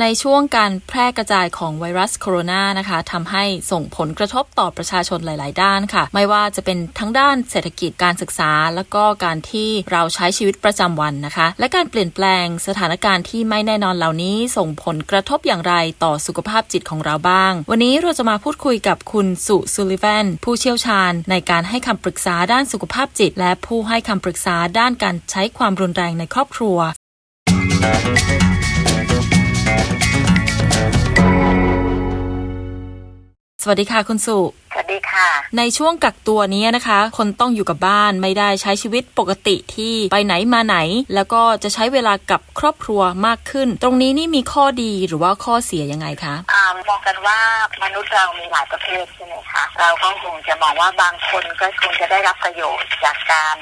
ในช่วงการแพร่กระจายของไวรัสโคโรนานะคะทำให้ส่งผลกระทบต่อประชาชนหลาย ๆ ด้านค่ะ ไม่ว่าจะเป็นทั้งด้านเศรษฐกิจการศึกษา แล้วก็การที่เราใช้ชีวิตประจำวันนะคะ และการเปลี่ยนแปลงสถานการณ์ที่ไม่แน่นอนเหล่านี้ ส่งผลกระทบอย่างไรต่อสุขภาพจิตของเราบ้าง วันนี้เราจะมาพูดคุยกับคุณสุซูลิแวนผู้เชี่ยวชาญ ในการให้คำปรึกษาด้านสุขภาพจิต และผู้ให้คำปรึกษาด้านการใช้ความรุนแรงในครอบครัว สวัสดีค่ะคุณสุสวัสดีค่ะ ในช่วงกักตัวนี้นะคะ คนต้องอยู่กับบ้านไม่ได้ใช้ชีวิตปกติที่ไปไหนมาไหน แล้วก็จะใช้เวลากับครอบครัวมากขึ้น ตรงนี้นี่มีข้อดีหรือว่าข้อเสียยังไงคะอ่ามองกันว่ามนุษย์เรามีหลายประเภทใช่ไหมคะเราก็คงจะมองว่าบางคนก็คงจะได้รับประโยชน์จากการ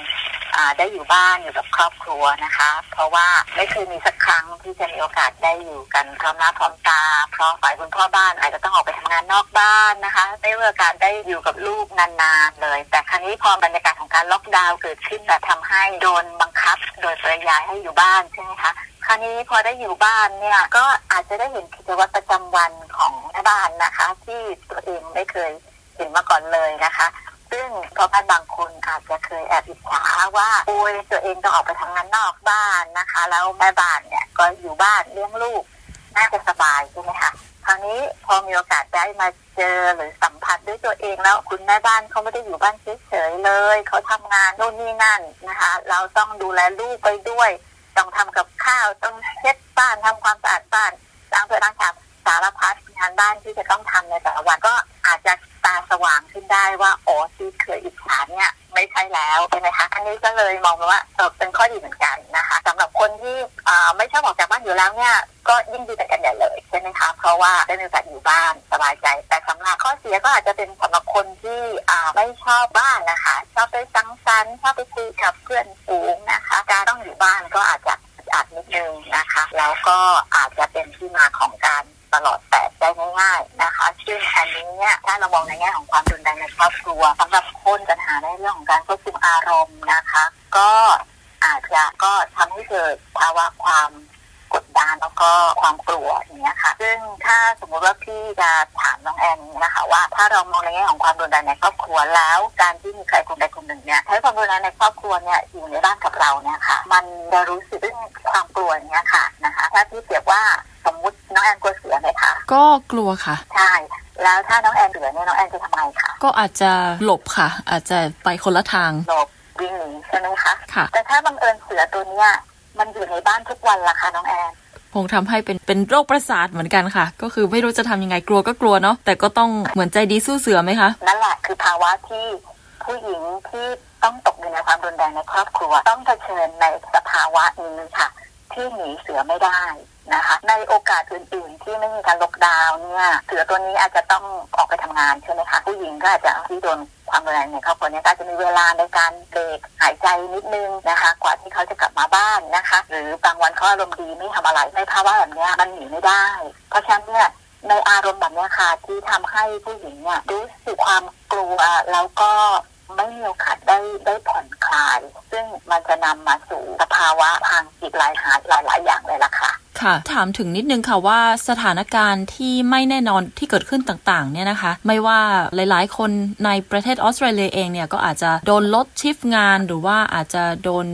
ได้อยู่บ้านอยู่กับครอบครัวนะคะ เพราะว่าไม่เคยมีสักครั้งที่จะมีโอกาสได้อยู่กันพร้อมหน้าพร้อมตา เพราะฝ่ายคุณพ่อบ้านอาจจะต้องออกไปทำงานนอกบ้านนะคะได้มีโอกาสได้อยู่กับลูกนานๆเลย แต่ครั้งนี้พอบรรยากาศของการล็อกดาวน์เกิดขึ้นแบบทำให้โดนบังคับ โดยปริยายให้อยู่บ้านใช่ไหมคะคราวนี้พอได้อยู่บ้านเนี่ยก็อาจจะได้เห็นกิจวัตรประจำวันของแม่บ้านนะคะ ที่ตัวเองไม่เคยเห็นมาก่อนเลยนะคะ ซึ่งพ่อบ้านบางคนอาจจะเคยแอบอิจฉาว่าโอ้ยตัวเองต้องออกไปทำงานนอกบ้านนะคะ แล้วแม่บ้านเนี่ยก็อยู่บ้านเลี้ยงลูกน่าจะสบายใช่ไหมคะคราวนี้พอมีโอกาสได้มาเจอหรือสัมผัสด้วยตัวเองแล้วคุณแม่บ้านเขาไม่ได้อยู่บ้านเฉยๆเลย เขาทำงานโน่นนี่นั่นนะคะ เราต้องดูแลลูกไปด้วย ต้องทำกับข้าวต้องเช็ดบ้านทำความสะอาดบ้านล้างเพื่อล้างชาม สารพัดงานบ้านที่จะต้องทำในแต่ละวันก็อาจจะตาสว่างขึ้นได้ว่าอ๋อที่เคยอิจฉาเนี่ยไม่ใช่แล้วใช่ไหมคะอันนี้ก็เลยมองว่าเออเป็นข้อดีเหมือนกันนะคะสำหรับคนที่ไม่ชอบออกจากบ้านอยู่แล้วเนี่ยก็ยิ่งดีแต่กันใหญ่เลยใช่ไหมคะเพราะว่าได้มีโอกาสอยู่บ้านสบายใจ แต่สำหรับข้อเสียก็อาจจะเป็นสำหรับคนที่ไม่ชอบบ้านนะคะ ชอบไปสังสรรค์ชอบไปคุยกับเพื่อนฝูงนะคะ การต้องอยู่บ้านก็อาจจะอัดนิดนึงนะคะ แล้วก็อาจจะเป็นที่มาของการ ตลอดแตกได้ง่ายๆนะคะซึ่งอันนี้เนี่ยถ้าเรามองในแง่ของความรุนแรงในครอบครัวสำหรับคนปัญหาในเรื่องของการควบคุมอารมณ์นะคะ ก็อาจจะก็ทำให้เกิดภาวะความกดดันแล้วก็ความกลัวอย่างเงี้ยค่ะ ซึ่งถ้าสมมุติว่าพี่จะถามน้องแอนนะคะว่าถ้าเรามองในแง่ของความรุนแรงในครอบครัวแล้ว การที่มีใครคนใดคนหนึ่งเนี่ยใช้ความรุนแรงในครอบครัวเนี่ยอยู่ในบ้านกับเราเนี่ยค่ะ มันจะรู้สึกเรื่องความกลัวเนี้ยค่ะนะคะ ถ้าพี่เสียบว่าสมมติน้องแอนกลัว ก็กลัวค่ะ ใช่ แล้วถ้าน้องแอนเสือเนี่ยน้องแอนจะทำไงคะก็อาจจะหลบค่ะ อาจจะไปคนละทาง หลบวิ่งหนีใช่ไหมคะค่ะ แต่ถ้าบังเอิญเสือตัวเนี้ยมันอยู่ในบ้านทุกวันล่ะคะน้องแอนคงทำให้เป็นเป็นโรคประสาทเหมือนกันค่ะ ก็คือไม่รู้จะทำยังไงกลัวก็กลัวเนาะแต่ก็ต้องเหมือนใจดีสู้เสือไหมคะนั่นแหละคือภาวะที่ผู้หญิงที่ต้องตกอยู่ในความรุนแรงในครอบครัว ต้องเผชิญในสภาวะนี้ค่ะ ที่หนีเสือไม่ได้ นะคะในโอกาสอื่น ๆ ที่ไม่มีการล็อกดาวน์เนี่ยเสือตัวนี้อาจจะต้องออกไปทำงานใช่ไหมคะผู้หญิงก็อาจจะที่โดนความรุนแรงในครอบครัวนี้ก็จะมีเวลาในการเบรกหายใจนิดนึงนะคะ กว่าที่เขาจะกลับมาบ้านนะคะ หรือบางวันเขาอารมณ์ดีไม่ทำอะไรในภาวะแบบนี้มันหนีไม่ได้ เพราะฉะนั้นเนี่ยในอารมณ์แบบนี้ค่ะที่ทำให้ผู้หญิงเนี่ยรู้สึกความกลัวแล้วก็ไม่มีโอกาสได้ได้ผ่อนคลาย ซึ่งมันจะนำมาสู่สภาวะทางจิตหลายหาหลายๆอย่างเลยล่ะค่ะ ค่ะ ถามถึงนิดนึงค่ะว่าสถานการณ์ที่ไม่แน่นอนที่เกิดขึ้นต่างๆเนี่ยนะคะ ไม่ว่าหลายๆ คนในประเทศออสเตรเลียเองเนี่ยก็อาจจะโดนลดชิฟงานหรือว่าอาจจะโดน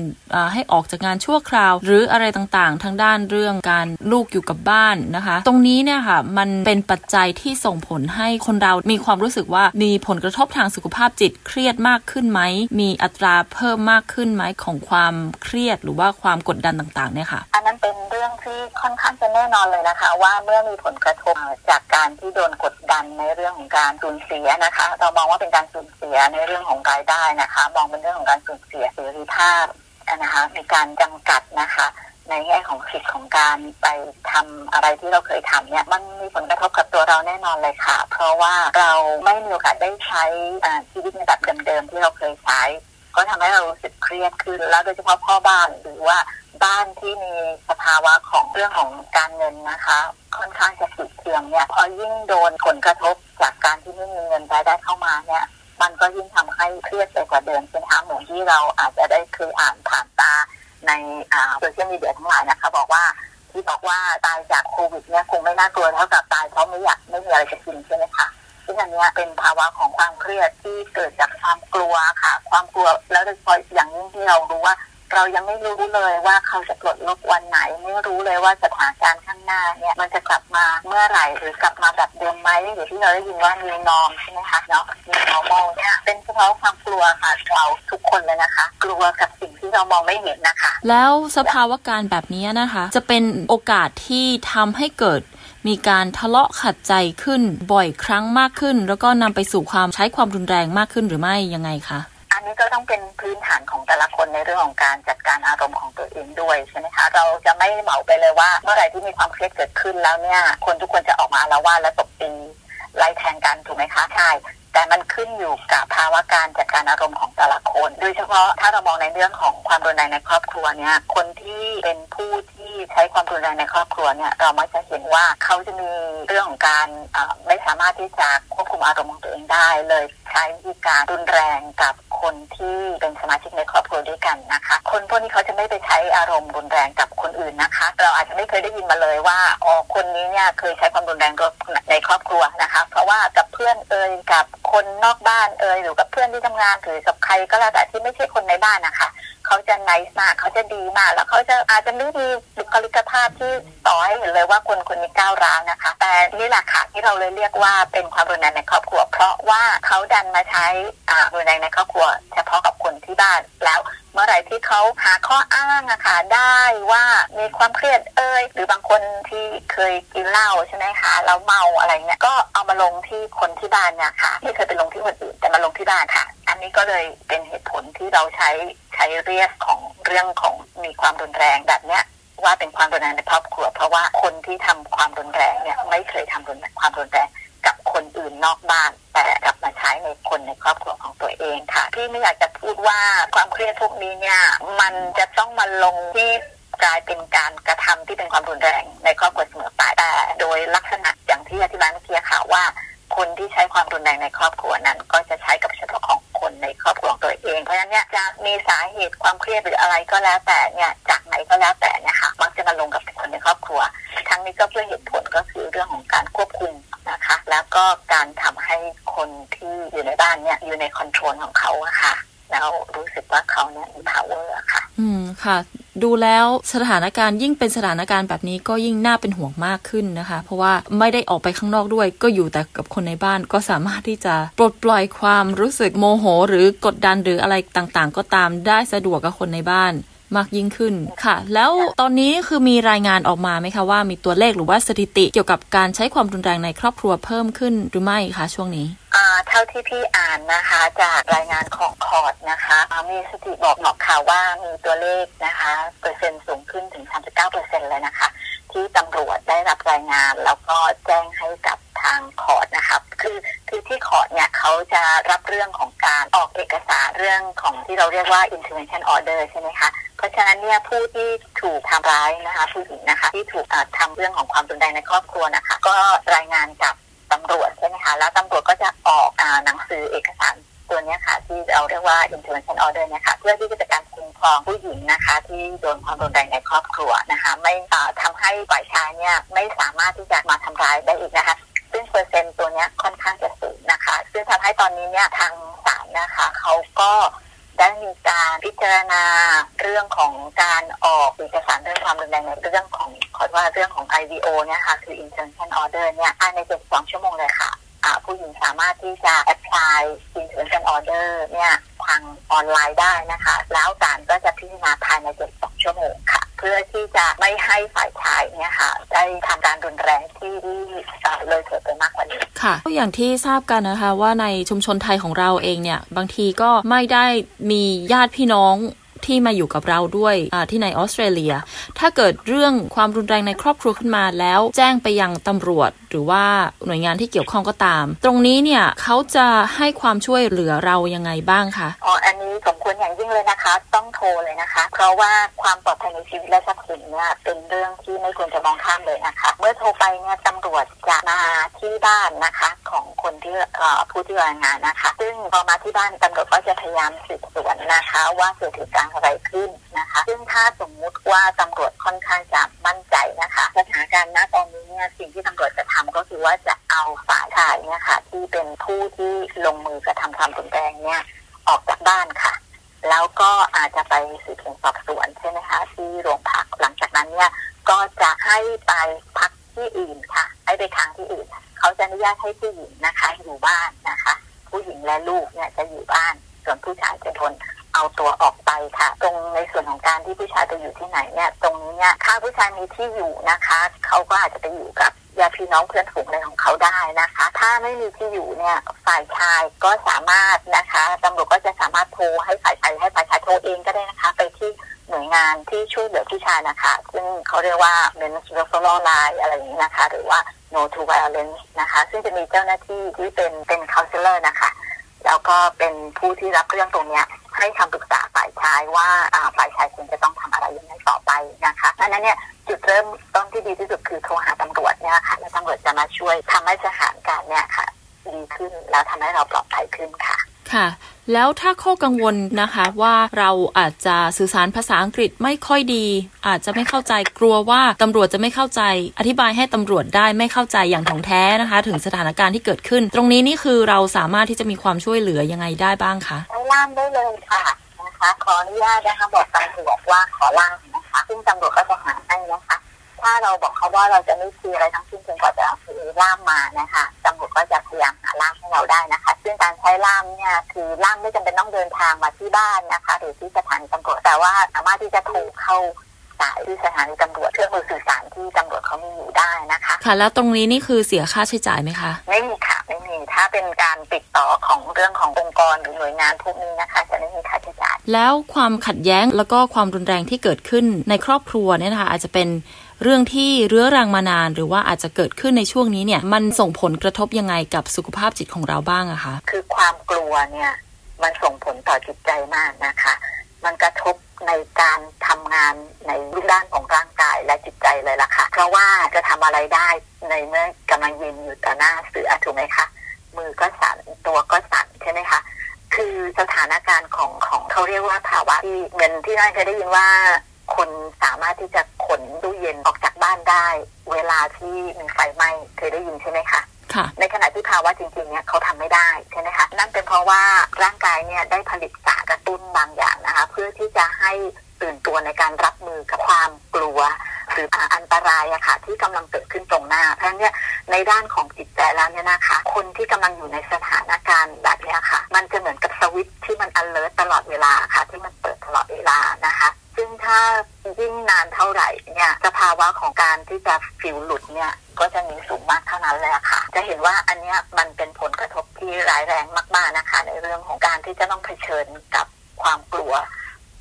ให้ออกจากงานชั่วคราว หรืออะไรต่างๆ ทางด้านเรื่องการลูกอยู่กับบ้านนะคะ ตรงนี้เนี่ยค่ะมันเป็นปัจจัยที่ส่งผลให้คนเรามีความรู้สึกว่ามีผลกระทบทางสุขภาพจิตเครียดมากขึ้นไหมมีอัตราเพิ่มมากขึ้นไหมของความเครียดหรือว่าความกดดันต่างๆเนี่ยค่ะ อันนั้นเป็นเรื่องที่ค่อนข้างจะแน่นอนเลยนะคะ ว่าเมื่อมีผลกระทบจากการที่โดนกดดันในเรื่องของการสูญเสียนะคะ เรามองว่าเป็นการสูญเสียในเรื่องของรายได้นะคะ มองเป็นเรื่องของการสูญเสียเสรีภาพนะคะมีการจำกัดนะคะ ในแง่ของสิทธิ์ของการไปทำอะไรที่เราเคยทำเนี่ยมันมีผลกระทบกับตัวเราแน่นอนเลยค่ะ เพราะว่าเราไม่มีโอกาสได้ใช้ชีวิตในแบบเดิมๆที่เราเคยใช้ ก็ทำให้เรารู้สึกเครียดขึ้นแล้วโดยเฉพาะพ่อบ้านหรือว่า บ้านที่มีสภาวะของเรื่องของการเงินนะคะ ค่อนข้างจะสุดเทืองเนี่ยพอยิ่งโดนผลกระทบจากการที่ไม่มีเงินรายได้เข้ามาเนี่ย มันก็ยิ่งทำให้เครียดไปกว่าเดิมเป็นทางหมือนที่เราอาจจะได้เคยอ่านผ่านตาในโซเชียลมีเดียทั้งหลายนะคะ บอกว่าที่บอกว่าตายจากโควิดเนี่ยคงไม่น่ากลัวเท่ากับตายเพราะไม่อยากไม่มีอะไรจะกินใช่ไหมคะซึ่งอันนี้เป็นภาวะของความเครียดที่เกิดจากความกลัวค่ะ ความกลัวแล้วโดยเฉพาะอย่างยิ่งที่เรารู้ว่า เรายังไม่รู้เลยว่าเขาจะปลดล็อกวันไหน ไม่รู้เลยว่าสถานการณ์ข้างหน้าเนี่ยมันจะกลับมาเมื่อไหร่หรือกลับมาแบบเดิมไหมอย่างที่เราได้ยินว่ามีนอมใช่ไหมคะเนาะมีนอมองเนี่ยเป็นเฉพาะความกลัวค่ะเราทุกคนเลยนะคะ กลัวกับสิ่งที่เรามองไม่เห็นนะคะ แล้วสภาวะการแบบนี้นะคะ จะเป็นโอกาสที่ทำให้เกิดมีการทะเลาะขัดใจขึ้นบ่อยครั้งมากขึ้น แล้วก็นำไปสู่ความใช้ความรุนแรงมากขึ้นหรือไม่ยังไงคะ ก็ต้องเป็นพื้นฐานของแต่ละคนในเรื่องของการจัดการอารมณ์ของตัวเองด้วยใช่ไหมคะ เราจะไม่เหมาไปเลยว่าเมื่อไหร่ที่มีความเครียดเกิดขึ้นแล้วเนี่ยคนทุกคนจะออกมาแล้วว่าและตบตีไล่แทงกันถูกไหมคะใช่แต่มันขึ้นอยู่กับภาวะการจัดการอารมณ์ของแต่ละคน โดยเฉพาะถ้าเรามองในเรื่องของความรุนแรงในครอบครัวเนี่ยคนที่เป็นผู้ที่ใช้ความรุนแรงในครอบครัวเนี่ยเรามักจะเห็นว่าเขาจะมีเรื่องของการไม่สามารถที่จะควบคุมอารมณ์ของตัวเองได้เลย ใช้วิธีการรุนแรงกับ คนที่เป็นสมาชิกในครอบครัวด้วยกันนะคะ คนพวกนี้เขาจะไม่ไปใช้อารมณ์รุนแรงกับคนอื่นนะคะ เราอาจจะไม่เคยได้ยินมาเลยว่าอ๋อคนนี้เนี่ยเคยใช้ความรุนแรงกับในครอบครัวนะคะ เพราะว่ากับเพื่อนเอ่ยกับคนนอกบ้านเอ่ยหรือกับเพื่อนที่ทำงานหรือกับใครก็แล้วแต่ที่ไม่ใช่คนในบ้านนะคะ เขาจะไนส์มากเขาจะดีมาก แล้วเขาจะอาจจะไม่มีบุคลิกภาพที่ต่อให้เห็นเลยว่าคนคนนี้ก้าวร้าวนะคะ แต่นี่แหละค่ะที่เราเลยเรียกว่าเป็นความรุนแรงในครอบครัว เพราะว่าเขาดันมาใช้รุนแรงในครอบครัว เฉพาะกับคนที่บ้านแล้วเมื่อไหร่ที่เขาหาข้ออ้างอะค่ะได้ว่ามีความเครียดเอ่ยหรือบางคนที่เคยกินเหล้าใช่ไหมคะแล้วเมาอะไรเงี้ยก็เอามาลงที่คนที่บ้านเนี่ยค่ะไม่เคยไปลงที่คนอื่นแต่มาลงที่บ้านค่ะ อันนี้ก็เลยเป็นเหตุผลที่เราใช้ ช้เรียกของเรื่องของมีความรุนแรงแบบเนี้ยว่าเป็นความรุนแรงในครอบครัว เพราะว่าคนที่ทำความรุนแรงเนี่ยไม่เคยทำรุนความรุนแรงกับคนอื่นนอกบ้าน แต่กลับมาใช้ในคนในครอบครัวของตัวเองค่ะพี่ไม่อยากจะพูดว่าความเครียดพวกนี้เนี่ยมันจะต้องมาลงที่กลายเป็นการกระทำที่เป็นความรุนแรงในครอบครัวเสมอไปแต่โดยลักษณะอย่างที่อธิบายเมื่อกี้ค่ะว่า คนที่ใช้ความรุนแรงในครอบครัวนั้น ก็จะใช้กับเฉพาะของ ในครอบครัวตัวเอง เพราะฉะนั้นเนี่ยจะมีสาเหตุความเครียดหรืออะไรก็แล้วแต่เนี่ยจากไหนก็แล้วแต่เนี่ยค่ะมักจะมาลงกับคนในครอบครัว ทั้งนี้ก็เพื่อเหตุผลก็คือเรื่องของการควบคุมนะคะ แล้วก็การทำให้คนที่อยู่ในบ้านเนี่ยอยู่ในคอนโทรลของเขาอะค่ะ แล้วรู้สึกว่าเขาเนี่ยมี power ค่ะ อืมค่ะ ดูแล้วสถานการณ์ยิ่งเป็นสถานการณ์แบบนี้ก็ยิ่งน่าเป็นห่วงมากขึ้นนะคะ เพราะว่าไม่ได้ออกไปข้างนอกด้วย ก็อยู่แต่กับคนในบ้านก็สามารถที่จะปลดปล่อยความรู้สึกโมโห หรือกดดันหรืออะไรต่างๆ ก็ตามได้สะดวกกับคนในบ้าน มากยิ่งขึ้นค่ะ แล้วตอนนี้คือมีรายงานออกมาไหมคะว่ามีตัวเลขหรือว่าสถิติเกี่ยวกับการใช้ความรุนแรงในครอบครัวเพิ่มขึ้นหรือไม่คะช่วงนี้เท่าที่พี่อ่านนะคะจากรายงานของคอร์ดนะคะมีสถิติบอกบอกข่าวว่ามีตัวเลขนะคะเปอร์เซ็นต์สูงขึ้นถึง 39เปอร์เซ็นต์เลยนะคะ ที่ตำรวจได้รับรายงานแล้วก็แจ้งให้กับ ทางคอร์ดนะคะคือคือที่คอร์ดเนี่ยเขาจะรับเรื่องของการออกเอกสารเรื่องของที่เราเรียกว่า intervention order ใช่ไหมคะเพราะฉะนั้นเนี่ยผู้ที่ถูกทำร้ายนะคะผู้หญิงนะคะที่ถูกทำเรื่องของความรุนแรงในครอบครัวนะคะก็รายงานกับตำรวจใช่ไหมคะแล้วตำรวจก็จะออกอหนังสือเอกสารตัวนี้ค่ะที่เราเรียกว่า intervention order เนี่ยค่ะเพื่อที่จะเป็นการคุ้มครองผู้หญิงนะคะที่โดนความรุนแรงในครอบครัวนะคะไม่ทำให้ฝ่ายชายเนี่ยไม่สามารถที่จะมาทำร้ายได้อีกนะคะ เปอร์เซ็นต์ตัวนี้ค่อนข้างจะสูงนะคะ ซึ่งทำให้ตอนนี้เนี่ยทางศาลนะคะเขาก็ได้มีการพิจารณาเรื่องของการออกเอกสารเรื่องความรุนแรงในเรื่องของขอว่าเรื่องของ IVO เนี่ยค่ะคือ Intervention Order เนี่ยภายใน72ชั่วโมงเลยค่ะผู้หญิงสามารถที่จะ apply Intervention Order เนี่ยทางออนไลน์ได้นะคะ แล้วศาลก็จะพิจารณาภายใน72ชั่วโมงค่ะ เพื่อที่จะไม่ให้ฝ่ายชายเนี่ยค่ะได้ทำการรุนแรงที่เลยเถิดไปมากกว่านี้ค่ะก็อย่างที่ทราบกันนะคะ ว่าในชุมชนไทยของเราเองเนี่ย บางทีก็ไม่ได้มีญาติพี่น้อง ที่มาอยู่กับเราด้วยที่ในออสเตรเลีย ถ้าเกิดเรื่องความรุนแรงในครอบครัวขึ้นมาแล้วแจ้งไปยังตำรวจ หรือว่าหน่วยงานที่เกี่ยวข้องก็ตาม ตรงนี้เนี่ยเขาจะให้ความช่วยเหลือเรายังไงบ้างคะอ๋ออันนี้สมควรอย่างยิ่งเลยนะคะ ต้องโทรเลยนะคะ เพราะว่าความปลอดภัยในชีวิตและทรัพย์สินเนี่ยเป็นเรื่องที่ไม่ควรจะมองข้ามเลยนะคะ เมื่อโทรไปเนี่ยตำรวจจะมาที่บ้านนะคะของคนที่ผู้ที่รายงานนะคะ ซึ่งพอมาที่บ้านตำรวจก็จะพยายามสืบสวนนะคะ ว่าเกิดเหตุการณ์อะไรขึ้นนะคะ ซึ่งถ้าสมมุติว่าตำรวจค่อนข้างจะมั่นใจนะคะ สถานการณ์ณตอนนี้เนี่ยสิ่งที่ตำรวจจะทำก็คือว่าจะเอาฝ่ายชายเนี่ยค่ะที่เป็นผู้ที่ลงมือกระทำความรุนแรงเนี่ยออกจากบ้านค่ะ แล้วก็อาจจะไปสืบสวนสอบสวนใช่ไหมคะที่โรงพักหลังจากนั้นเนี่ยก็จะให้ไปพักที่อื่นค่ะ ให้ไปค้างที่อื่น เขาจะอนุญาตให้ผู้หญิงนะคะอยู่บ้านนะคะ ผู้หญิงและลูกเนี่ยจะอยู่บ้าน ส่วนผู้ชายจะโดนเอาตัวออก ของการที่ผู้ชายไปอยู่ที่ไหนเนี่ยตรงนี้เนี่ยถ้าผู้ชายมีที่อยู่นะคะเขาก็อาจจะไปอยู่กับญาติพี่น้องเพื่อนฝูงอะไรของเขาได้นะคะ ถ้าไม่มีที่อยู่เนี่ยฝ่ายชายก็สามารถนะคะตำรวจก็จะสามารถโทรให้ฝ่ายชายให้ฝ่ายชายโทรเองก็ได้นะคะ ไปที่หน่วยงานที่ช่วยเหลือผู้ชายนะคะ ซึ่งเขาเรียกว่า men's referral line อะไรอย่างนี้นะคะ หรือว่า no to violence นะคะ ซึ่งจะมีเจ้าหน้าที่ที่เป็นเป็น counselor นะคะ แล้วก็เป็นผู้ที่รับเรื่องตรงเนี้ย ให้คำปรึกษาฝ่ายชายว่าฝ่ายชายควรจะต้องทำอะไรยังไงต่อไปนะคะดังนั้นเนี่ยจุดเริ่มต้นที่ดีที่สุดคือโทรหาตำรวจเนี่ยค่ะแล้วตำรวจจะมาช่วยทำให้สถานการณ์เนี่ยค่ะดีขึ้นแล้วทำให้เราปลอดภัยขึ้นค่ะ ค่ะ แล้วถ้าข้อกังวลนะคะว่าเราอาจจะสื่อสารภาษาอังกฤษไม่ค่อยดี อาจจะไม่เข้าใจกลัวว่าตำรวจจะไม่เข้าใจ อธิบายให้ตำรวจได้ไม่เข้าใจอย่างถ่องแท้นะคะ ถึงสถานการณ์ที่เกิดขึ้น ตรงนี้นี่คือเราสามารถที่จะมีความช่วยเหลือยังไงได้บ้างคะใช้ล่ามได้เลยค่ะนะคะขออนุญาตนะคะบอกตำรวจว่าขอล่ามนะคะซึ่งตำรวจก็จะหาให้นะคะ ถ้าเราบอกเขาว่าเราจะไม่คุยอะไรทั้งสิ้นจนกว่าจะซื้อล่ามมานะคะตำรวจก็จะพยายามหาล่ามให้เราได้นะคะ ซึ่งการใช้ล่ามเนี่ยคือล่ามไม่จำเป็นต้องเดินทางมาที่บ้านนะคะ หรือที่สถานีตำรวจแต่ว่าสามารถที่จะโทรเข้าสายที่สถานีตำรวจเครื่องมือสื่อสารที่ตำรวจเขามีอยู่ได้นะคะ ค่ะ แล้วตรงนี้นี่คือเสียค่าใช้จ่ายไหมคะไม่มีค่ะไม่มีถ้าเป็นการติดต่อของเรื่องขององค์กรหรือหน่วยงานพวกนี้นะคะ จะไม่มีค่าใช้จ่าย แล้วความขัดแย้งแล้วก็ความรุนแรงที่เกิดขึ้นในครอบครัวเนี่ยนะคะอาจจะเป็น เรื่องที่เรื้อรังมานาน หรือว่าอาจจะเกิดขึ้นในช่วงนี้เนี่ย มันส่งผลกระทบยังไงกับสุขภาพจิตของเราบ้างอะคะคือความกลัวเนี่ยมันส่งผลต่อจิตใจมากนะคะ มันกระทบในการทำงานในรูปด้านของร่างกายและจิตใจเลยล่ะค่ะ เพราะว่าจะทำอะไรได้ในเมื่อกำลังยืนอยู่ต่อหน้าเสือถูกไหมคะ มือก็สั่นตัวก็สั่นใช่ไหมคะคือสถานการณ์ของของเขาเรียกว่าภาวะที่เหมือนที่น่าเคยได้ยินว่า คนสามารถที่จะขนตู้เย็นออกจากบ้านได้ เวลาที่มีไฟไหม้เคยได้ยินใช่ไหมคะค่ะในขณะที่ภาวะจริงๆเนี่ยเขาทำไม่ได้ใช่ไหมคะนั่นเป็นเพราะว่าร่างกายเนี่ยได้ผลิตสารกระตุ้นบางอย่างนะคะ เพื่อที่จะให้ตื่นตัวในการรับมือกับความกลัว หรืออันตรายอะค่ะ ที่กำลังเกิดขึ้นตรงหน้า เพราะฉะนั้นเนี่ยในด้านของจิตใจแล้วเนี่ยนะคะ คนที่กำลังอยู่ในสถานการณ์แบบเนี้ยค่ะ มันจะเหมือนกับสวิตช์ที่มัน alert ตลอดเวลาค่ะ ที่มันเปิดตลอดเวลานะคะ ซึ่งถ้ายิ่งนานเท่าไหร่เนี่ยสภาวะของการที่จะฟิวหลุดเนี่ยก็จะมีสูงมากเท่านั้นเละค่ะ จะเห็นว่าอันเนี้ยมันเป็นผลกระทบที่ร้ายแรงมากๆนะคะ ในเรื่องของการที่จะต้องเผชิญกับความกลัว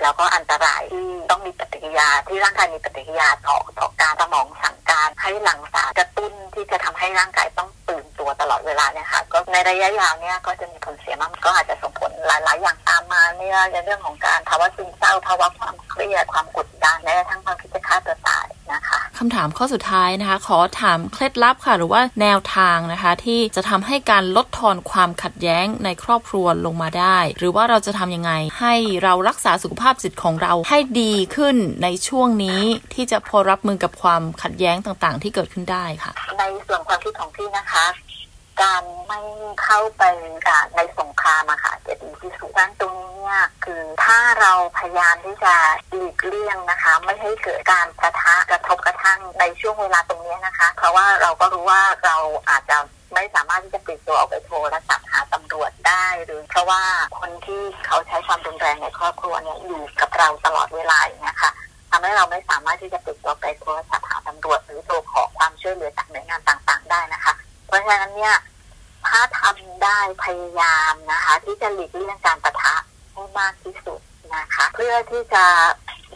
แล้วก็อันตรายที่ต้องมีปฏิกิริยาที่ร่างกายมีปฏิกิริยาต่อต่อการสมองสั่งการให้หลั่งสารกระตุ้นที่จะทำให้ร่างกายต้องตื่นตัวตลอดเวลาเนี่ยค่ะก็ในระยะยาวเนี่ยก็จะมีผลเสียมากก็อาจจะส่งผลหลาย ๆ อย่างตามมาเนี่ยในเรื่องของการภาวะซึมเศร้าภาวะความ เครียดความกดดันแม้กระทั่งความคิดจะฆ่าตัวตายนะคะคำถามข้อสุดท้ายนะคะ ขอถามเคล็ดลับค่ะ หรือว่าแนวทางนะคะ ที่จะทำให้การลดทอนความขัดแย้งในครอบครัวลงมาได้ หรือว่าเราจะทำยังไง ให้เรารักษาสุขภาพจิตของเราให้ดีขึ้นในช่วงนี้ที่จะพอรับมือกับความขัดแย้งต่างๆ ที่เกิดขึ้นได้ค่ะ ในส่วนความคิดของพี่นะคะ การไม่เข้าไปในสงครามอะค่ะจะดีที่สุดดังนั้นตรงนี้เนี่ยคือถ้าเราพยายามที่จะหลีกเลี่ยงนะคะ ไม่ให้เกิดการประทะกระทบกระทั่งในช่วงเวลาตรงนี้นะคะ เพราะว่าเราก็รู้ว่าเราอาจจะไม่สามารถที่จะปลีกตัวออกไปโทรศัพท์หาตำรวจได้หรือเพราะว่าคนที่เขาใช้ความรุนแรงในครอบครัวเนี่ยอยู่กับเราตลอดเวลาอย่างเงี้ยค่ะทำให้เราไม่สามารถที่จะติดตัวไปโทรศัพท์หาตำรวจหรือโทรขอความช่วยเหลือจาก เพราะฉะนั้นเนี่ยถ้าทำได้พยายามนะคะ ที่จะหลีกเลี่ยงการประทะให้มากที่สุดนะคะ เพื่อที่จะ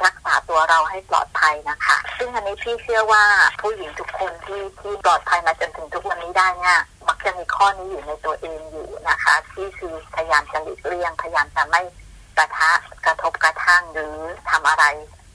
รักษาตัวเราให้ปลอดภัยนะคะ ซึ่งอันนี้พี่เชื่อว่าผู้หญิงทุกคนที่ที่ปลอดภัยมาจนถึงทุกวันนี้ได้เนี่ยมักจะมีข้อนี้อยู่ในตัวเองอยู่นะคะ ที่คือพยายามจะหลีกเลี่ยงพยายามจะไม่ปะทะกระทบกระทั่งหรือทำอะไร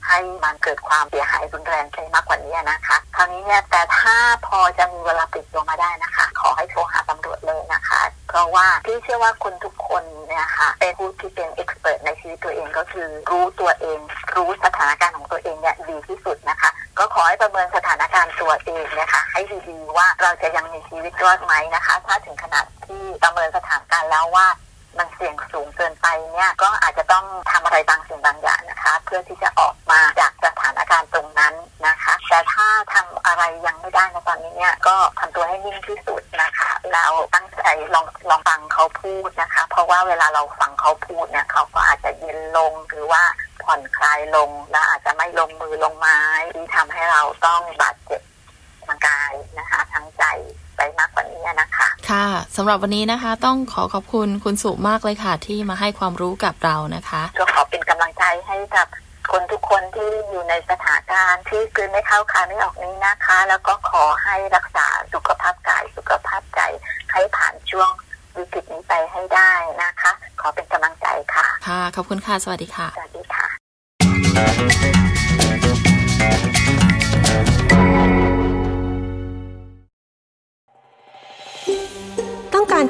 ให้มันเกิดความเสียหายรุนแรงไปมากกว่านี้นะคะ คราวนี้เนี่ยแต่ถ้าพอจะมีเวลาปิดตัวมาได้นะคะ อให้โทรหาตำรวจเลยนะคะ เพราะว่าพี่เชื่อว่าคนทุกคนเนี่ยค่ะเป็นผู้ที่เป็นเอ็กซ์เพรสในชีวิตตัวเองก็คือรู้ตัวเอง รู้สถานการณ์ของตัวเองเนี่ยดีที่สุดนะคะ ก็ขอให้ประเมินสถานการณ์ตัวเองนะคะให้ดีๆว่าเราจะยังมีชีวิตรอดไหมนะคะ ถ้าถึงขนาดที่ประเมินสถานการณ์แล้วว่า มันเสี่ยงสูงเกินไปเนี่ยก็อาจจะต้องทำอะไรบางสิ่งบางอย่างนะคะ เพื่อที่จะออกมาจากสถานการณ์ตรงนั้นนะคะ แต่ถ้าทำอะไรยังไม่ได้ในตอนนี้เนี่ยก็ทำตัวให้นิ่งที่สุดนะคะ แล้วตั้งใจลองลองฟังเขาพูดนะคะ เพราะว่าเวลาเราฟังเขาพูดเนี่ยเขาก็อาจจะเย็นลงหรือว่าผ่อนคลายลงและอาจจะไม่ลงมือลงไม้ที่ทำให้เราต้องบาดเจ็บทางกายนะคะทั้งใจ ไปมากกว่านี้นะคะ ค่ะสำหรับวันนี้นะคะ ต้องขอขอบคุณคุณสุมากเลยค่ะ ที่มาให้ความรู้กับเรานะคะก็ขอเป็นกำลังใจให้กับคนทุกคนที่อยู่ในสถานการณ์ที่กลืนไม่เข้าคายไม่ออกนี้นะคะ แล้วก็ขอให้รักษาสุขภาพกายสุขภาพใจให้ผ่านช่วงวิกฤตนี้ไปให้ได้นะคะ ขอเป็นกำลังใจค่ะ ค่ะ ขอบคุณค่ะ สวัสดีค่ะ สวัสดีค่ะ